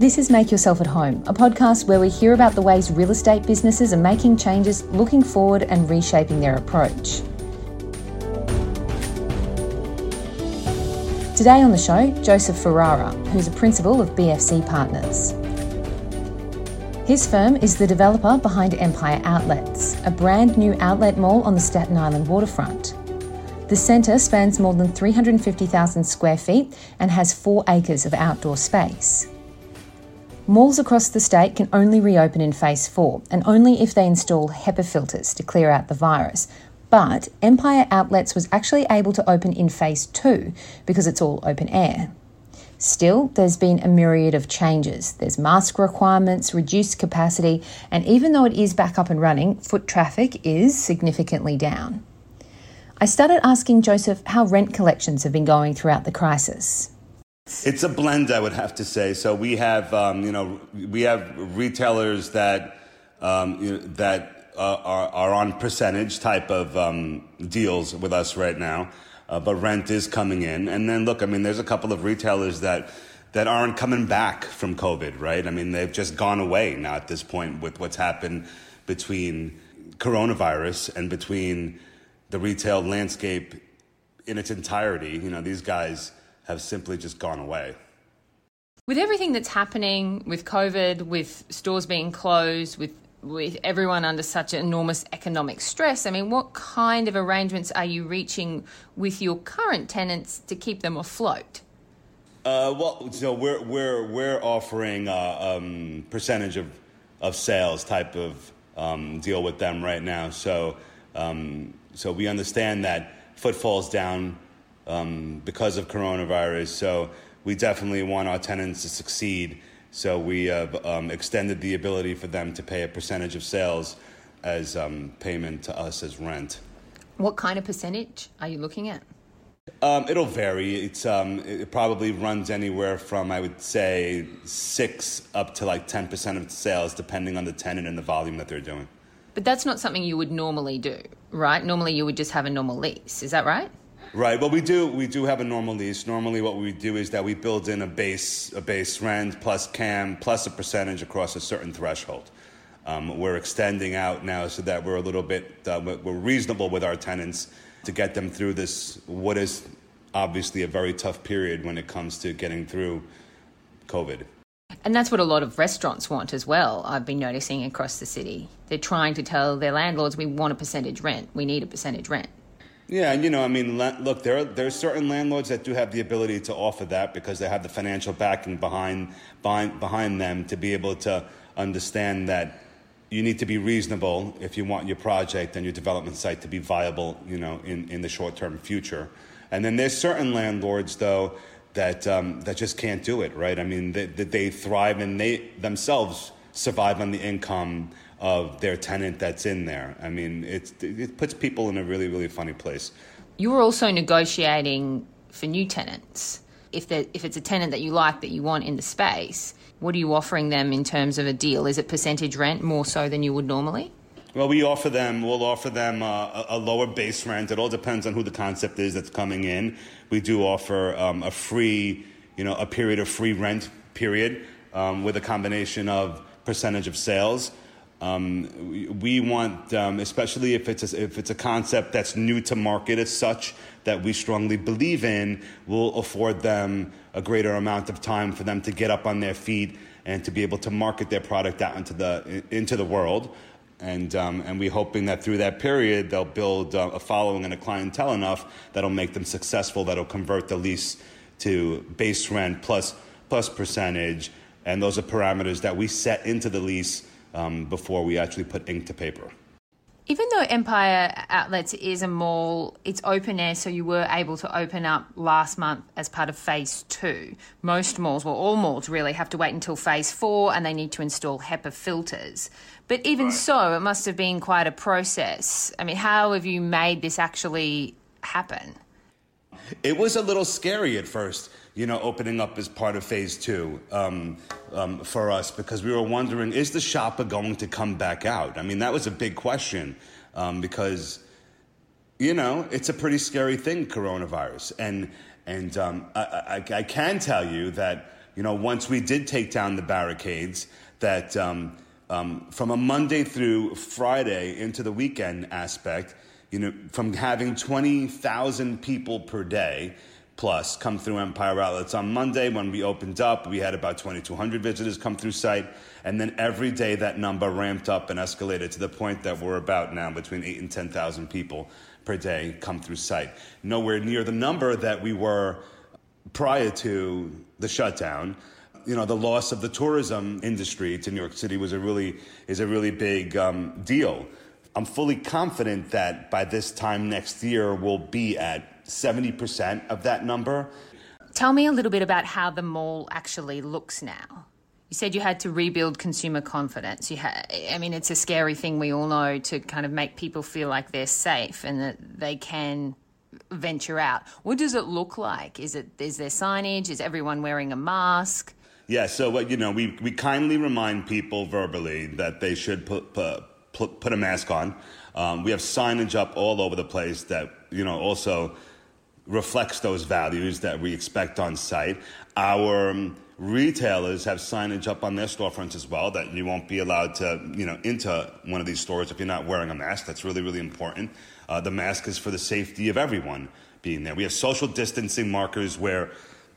This is Make Yourself at Home, a podcast where we hear about the ways real estate businesses are making changes, looking forward, and reshaping their approach. Today on the show, Joseph Ferrara, who's a principal of BFC Partners. His firm is the developer behind Empire Outlets, a brand new outlet mall on the Staten Island waterfront. The centre spans more than 350,000 square feet and has four acres of outdoor space. Malls across the state can only reopen in phase four, and only if they install HEPA filters to clear out the virus. But Empire Outlets was actually able to open in phase two because it's all open air. Still, there's been a myriad of changes. There's mask requirements, reduced capacity, and even though it is back up and running, foot traffic is significantly down. I started asking Joseph how rent collections have been going throughout the crisis. It's a blend, I would have to say. So we have, um, you know, we have retailers that um, you know, that are, are on percentage type of um, deals with us right now, uh, but rent is coming in. And then look, I mean, there's a couple of retailers that that aren't coming back from COVID, right? I mean, they've just gone away now at this point with what's happened between coronavirus and between the retail landscape in its entirety. You know, these guys have simply just gone away. With everything that's happening with COVID, with stores being closed, with with everyone under such enormous economic stress, I mean, what kind of arrangements are you reaching with your current tenants to keep them afloat? Uh, well, so we're we're we're offering a um, percentage of of sales type of um, deal with them right now. So um, so we understand that footfall's down um, because of coronavirus. So we definitely want our tenants to succeed. So we have um, extended the ability for them to pay a percentage of sales as um, payment to us as rent. What kind of percentage are you looking at? Um, it'll vary. It's um, it probably runs anywhere from I would say six up to like ten percent of sales, depending on the tenant and the volume that they're doing. But that's not something you would normally do, right? Normally, you would just have a normal lease. Is that right? Right. Well, we do we do have a normal lease. Normally, what we do is that we build in a base a base rent plus CAM plus a percentage across a certain threshold. Um, we're extending out now so that we're a little bit uh, we're reasonable with our tenants to get them through this what is obviously a very tough period when it comes to getting through COVID. And that's what a lot of restaurants want as well. I've been noticing across the city. They're trying to tell their landlords, we want a percentage rent. We need a percentage rent. Yeah, and you know, I mean, look, there are, there are certain landlords that do have the ability to offer that because they have the financial backing behind, behind, behind them to be able to understand that you need to be reasonable if you want your project and your development site to be viable, you know, in, in the short term future. And then there's certain landlords, though, that, um, that just can't do it, right? I mean, that they, they thrive and they themselves survive on the income of their tenant that's in there. I mean, it's, it puts people in a really, really funny place. You were also negotiating for new tenants. If, if it's a tenant that you like that you want in the space, what are you offering them in terms of a deal? Is it percentage rent more so than you would normally? Well, we offer them. We'll offer them uh, a, lower base rent. It all depends on who the concept is that's coming in. We do offer um, a free, you know, a period of free rent period um, with a combination of percentage of sales. Um, we want, um, especially if it's a, if it's a concept that's new to market as such that we strongly believe in, will afford them a greater amount of time for them to get up on their feet and to be able to market their product out into the into the world. And um, and we're hoping that through that period they'll build uh, a following and a clientele enough that'll make them successful. That'll convert the lease to base rent plus plus percentage. And those are parameters that we set into the lease um, before we actually put ink to paper. Even though Empire Outlets is a mall, it's open air, so you were able to open up last month as part of phase two. Most malls, well, all malls really have to wait until phase four and they need to install HEPA filters. But even right. so, it must have been quite a process. I mean, how have you made this actually happen? It was a little scary at first you know, opening up as part of phase two um, um, for us because we were wondering, is the shopper going to come back out? I mean, that was a big question um, because, you know, it's a pretty scary thing, coronavirus. And, and um, I, I, I, can tell you that you know, once we did take down the barricades, that um, um, from a Monday through Friday into the weekend aspect, you know, from having 20,000 people per day plus come through Empire Outlets. On Monday, when we opened up, we had about 2,200 visitors come through site. And then every day that number ramped up and escalated to the point that we're about now between 8 and 10,000 people per day come through site. Nowhere near the number that we were prior to the shutdown. You know, the loss of the tourism industry to New York City was a really, is a really big um, deal. I'm fully confident that by this time next year, we'll be at 70% of that number. Tell me a little bit about how the mall actually looks now. You said you had to rebuild consumer confidence. You ha- I mean, it's a scary thing we all know to kind of make people feel like they're safe and that they can venture out. What does it look like? Is it is there signage? Is everyone wearing a mask? Yeah, so you know, we we kindly remind people verbally that they should put put, put a mask on. Um, we have signage up all over the place that you know also reflects those values that we expect on site. Our um, retailers have signage up on their storefronts as well that you won't be allowed to, you know, into one of these stores if you're not wearing a mask. That's really, really important. Uh, the mask is for the safety of everyone being there. We have social distancing markers where,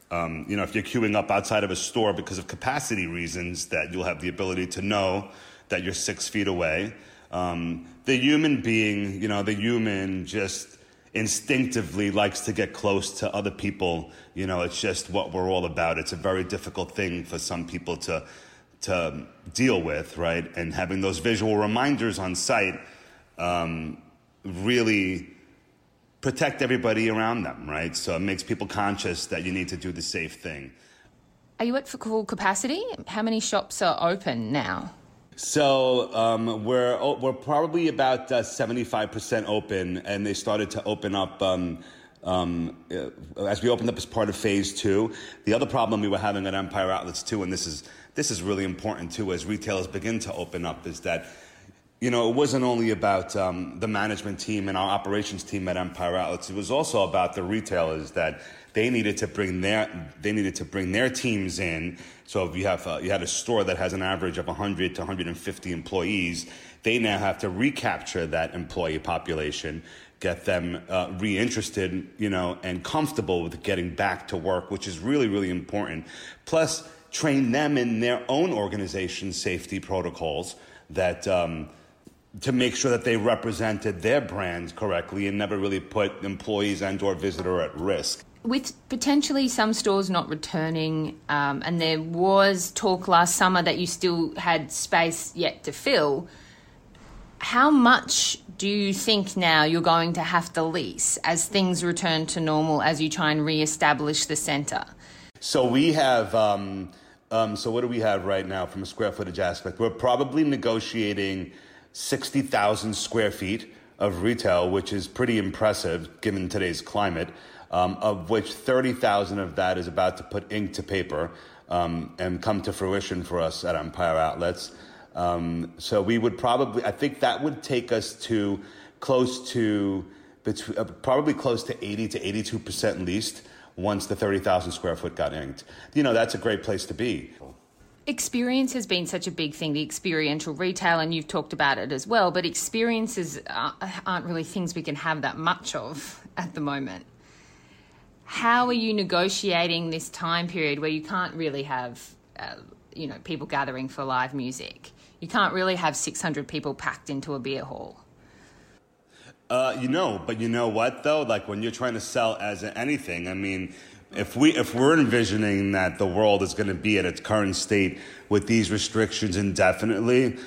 um, you know, if you're queuing up outside of a store because of capacity reasons, that you'll have the ability to know that you're six feet away. Um, the human being, you know, the human just instinctively likes to get close to other people. You know, it's just what we're all about. It's a very difficult thing for some people to to deal with, right? And having those visual reminders on site um, really protect everybody around them, right? So it makes people conscious that you need to do the safe thing. Are you at full capacity? How many shops are open now? So um, we're oh, we're probably about uh, seventy five percent open, and they started to open up. Um, um, uh, as we opened up as part of phase two, the other problem we were having at Empire Outlets too, and this is this is really important too, as retailers begin to open up, is that you know it wasn't only about um, the management team and our operations team at Empire Outlets; it was also about the retailers that they needed to bring their they needed to bring their teams in. So if you have a, you had a store that has an average of 100 to 150 employees, they now have to recapture that employee population, get them uh, reinterested, you know, and comfortable with getting back to work, which is really really important. Plus, train them in their own organization safety protocols that. Um, to make sure that they represented their brand correctly and never really put employees and or visitor at risk with potentially some stores not returning, um, and there was talk last summer that you still had space yet to fill, how much do you think now you're going to have to lease as things return to normal as you try and re-establish the centre? So we have. Um, um, so what do we have right now from a square footage aspect? We're probably negotiating sixty thousand square feet of retail, which is pretty impressive given today's climate um, of which 30,000 of that is about to put ink to paper um, and come to fruition for us at Empire Outlets. Um, so we would probably, I think that would take us to close to, between, uh, probably close to 80 to 82% leased once the 30,000 square foot got inked. You know, that's a great place to be. Experience has been such a big thing, the experiential retail, and you've talked about it as well, but experiences aren't really things we can have that much of at the moment how are you negotiating this time period where you can't really have, uh, you know, people gathering for live music? You can't really have 600 people packed into a beer hall. Uh, you know, but you know what though? Like when you're trying to sell as anything, I mean, if we if we're envisioning that the world is going to be at its current state with these restrictions indefinitely,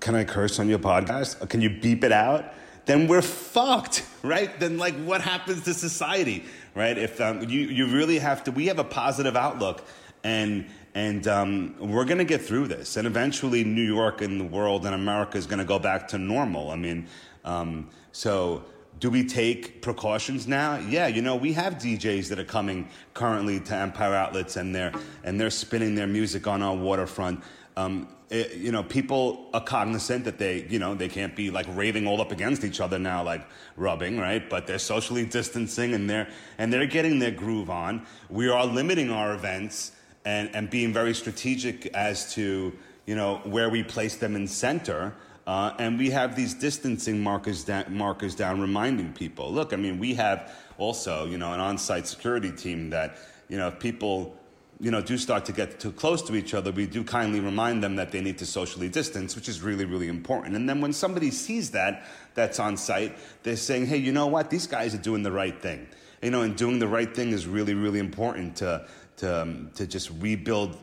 can I curse on your podcast? Can you beep it out? Then we're fucked, right? Then like what happens to society? right? If um, you you really have to, we have a positive outlook, and and um, we're going to get through this, and eventually New York and the world and America is going to go back to normal. I mean, um, so. Do we take precautions now? Yeah, you know we have DJs that are coming currently to Empire Outlets and they're and they're spinning their music on our waterfront. Um, it, eh, you know, people are cognizant that they, you know, they can't be like raving all up against each other now, like rubbing, right? But they're socially distancing and they're and they're getting their groove on. We are limiting our events and, and being very strategic as to you know where we place them in center. Uh, and we have these distancing markers, da- markers down, reminding people. Look, I mean, we have also, you know, an on-site security team that, you know, if people you know, do start to get too close to each other, we do kindly remind them that they need to socially distance, which is really, really important. And then when somebody sees that, that's on site, they're saying, hey, you know what? These guys are doing the right thing. You know, and doing the right thing is really, really important to, to, um, to just rebuild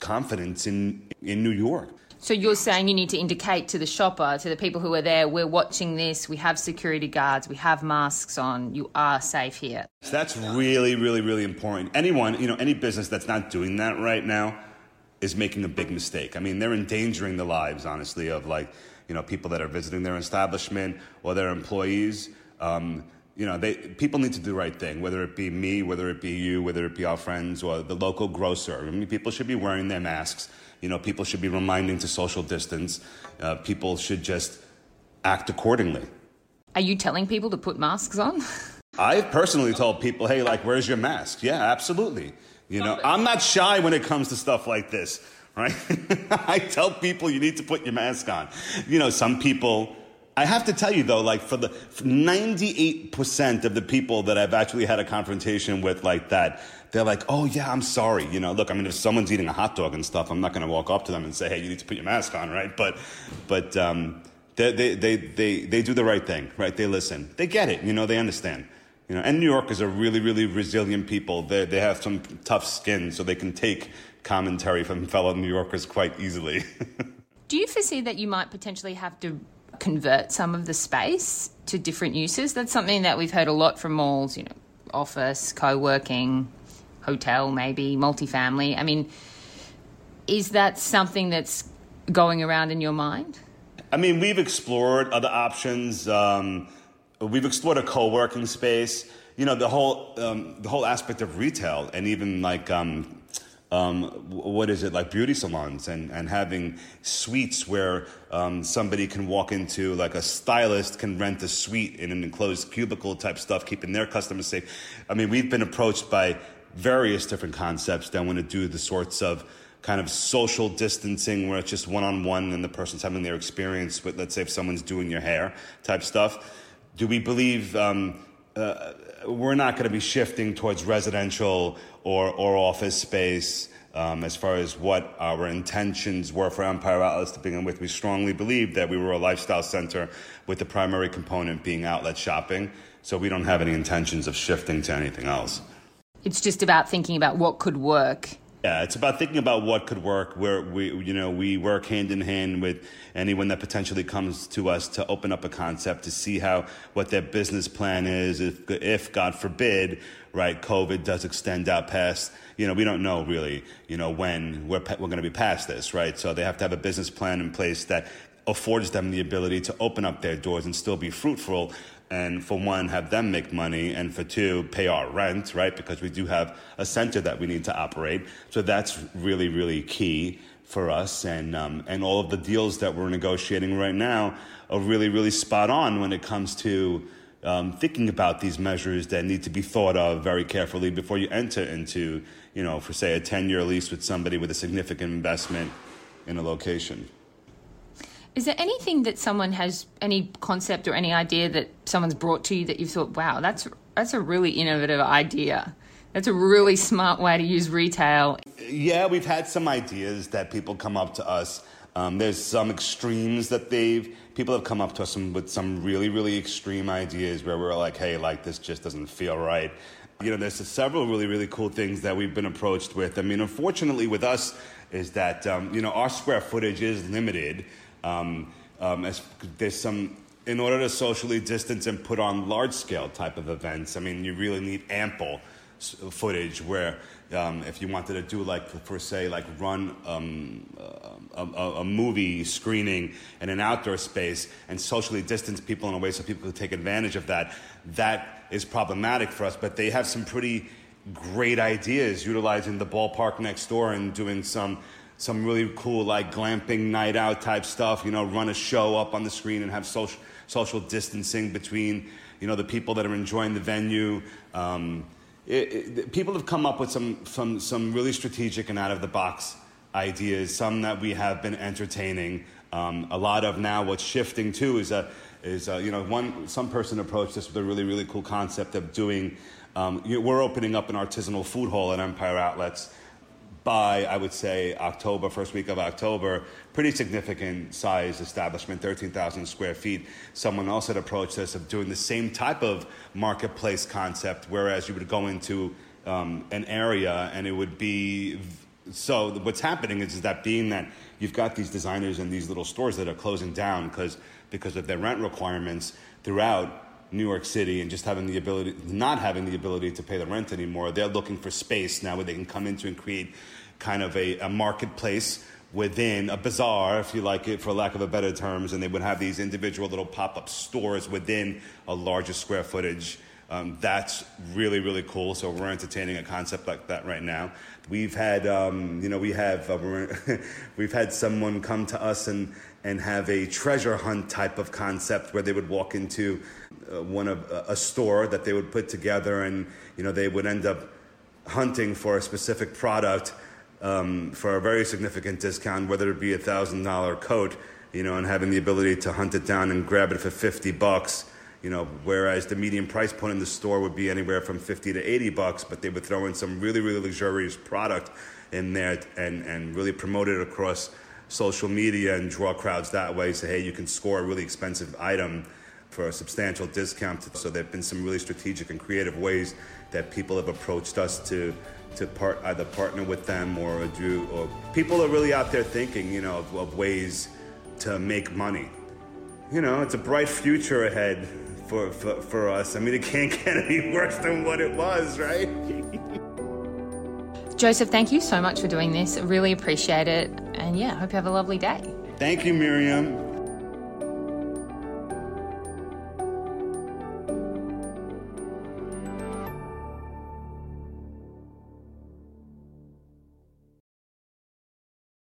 confidence in, in New York. So you're saying you need to indicate to the shopper, to the people who are there, we're watching this, we have security guards, we have masks on, you are safe here. So that's really, really, really important. Anyone, you know, any business that's not doing that right now is making a big mistake. I mean, they're endangering the lives, honestly, of like, you know, people that are visiting their establishment or their employees. Um, you know, they, people need to do the right thing, whether it be me, whether it be you, whether it be our friends or the local grocer. I mean, people should be wearing their masks. You know, people should be reminding to social distance. Uh, people should just act accordingly. Are you telling people to put masks on? I've personally told people, hey, like, where's your mask? Yeah, absolutely. You know, I'm not shy when it comes to stuff like this, right? I tell people you need to put your mask on. You know, some people, I have to tell you though, like for the 98% of the people that I've actually had a confrontation with like that, they're like, oh yeah, I'm sorry. You know, look, I mean, if someone's eating a hot dog and stuff, I'm not going to walk up to them and say, hey, you need to put your mask on, right? But, but, um, they, they, they, they, they do the right thing, right? They listen. They get it, you know, they understand. You know, and New Yorkers are really, really resilient people. They, they have some tough skin, so they can take commentary from fellow New Yorkers quite easily. do you foresee that you might potentially have to convert some of the space to different uses? That's something that we've heard a lot from malls, you know, office, co working, hotel, maybe multifamily. I mean, is that something that's going around in your mind? I mean, we've explored other options. Um, we've explored a co-working space. You know, the whole um, the whole aspect of retail, and even like um, um, what is it like beauty salons and, and having suites where um, somebody can walk into like a stylist can rent a suite in an enclosed cubicle type stuff keeping their customers safe i mean we've been approached by various different concepts that want to do the sorts of kind of social distancing where it's just one-on-one and the person's having their experience with let's say if someone's doing your hair type stuff do we believe um, uh, we're not going to be shifting towards residential or, or office space um, as far as what our intentions were for Empire Outlets to begin with. We strongly believed that we were a lifestyle center with the primary component being outlet shopping. So we don't have any intentions of shifting to anything else. It's just about thinking about what could work yeah, it's about thinking about what could work. Where we, you know, we work hand in hand with anyone that potentially comes to us to open up a concept to see how what their business plan is. If, if God forbid, right, COVID does extend out past, you know, we don't know really, you know, when we're we're going to be past this, right? So they have to have a business plan in place that affords them the ability to open up their doors and still be fruitful and for one, have them make money, and for two, pay our rent, right? Because we do have a center that we need to operate. So that's really, really key for us. And, um, and all of the deals that we're negotiating right now are really, really spot on when it comes to um, thinking about these measures that need to be thought of very carefully before you enter into, you know, for say a 10 year lease with somebody with a significant investment in a location. Is there anything that someone has, any concept or any idea that someone's brought to you that you've thought, wow, that's that's a really innovative idea? That's a really smart way to use retail. Yeah, we've had some ideas that people come up to us. Um, there's some extremes that they've people have come up to us with some really really extreme ideas where we're like, hey, like this just doesn't feel right. You know, there's several really really cool things that we've been approached with. I mean, unfortunately, with us is that um, you know our square footage is limited. Um, um, as, there's some in order to socially distance and put on large scale type of events. I mean, you really need ample footage where um, if you wanted to do like for say like run um, a, a, a, movie screening in an outdoor space and socially distance people in a way so people could take advantage of that that is problematic for us but they have some pretty great ideas utilizing the ballpark next door and doing some some really cool like glamping night out type stuff. You know, run a show up on the screen and have social social distancing between you know the people that are enjoying the venue. Um, it, it, people have come up with some, some, some really strategic and out of the box ideas, some that we have been entertaining. Um, a lot of now what's shifting too is, a, is a, you know, one, some person approached this with a really, really cool concept of doing, um, you know, we're opening up an artisanal food hall at Empire Outlets by, I would say, October, first week of October, pretty significant size establishment, 13,000 square feet. Someone else had approached us of doing the same type of marketplace concept, whereas you would go into um, an area and it would be. So what's happening is, is that being that you've got these designers and these little stores that are closing down because because of their rent requirements throughout New York City and just having the ability, not having the ability to pay the rent anymore. They're looking for space now where they can come into and create kind of a, a marketplace within a bazaar, if you like it, for lack of a better terms, and they would have these individual little pop-up stores within a larger square footage. Um, that's really really cool. So we're entertaining a concept like that right now. We've had um, you know we have uh, we've had someone come to us and and have a treasure hunt type of concept where they would walk into uh, one of uh, a store that they would put together and you know they would end up hunting for a specific product um, for a very significant discount, whether it be a thousand dollar coat, you know, and having the ability to hunt it down and grab it for fifty bucks. You know, whereas the median price point in the store would be anywhere from fifty to eighty bucks, but they would throw in some really, really luxurious product in there and, and really promote it across social media and draw crowds that way. Say, hey, you can score a really expensive item for a substantial discount. So there have been some really strategic and creative ways that people have approached us to to part either partner with them or do or people are really out there thinking you know of, of ways to make money you know it's a bright future ahead for, for, for us. I mean it can't get any worse than what it was right? Joseph thank you so much for doing this. I really appreciate it. And yeah hope you have a lovely day. Thank you miriam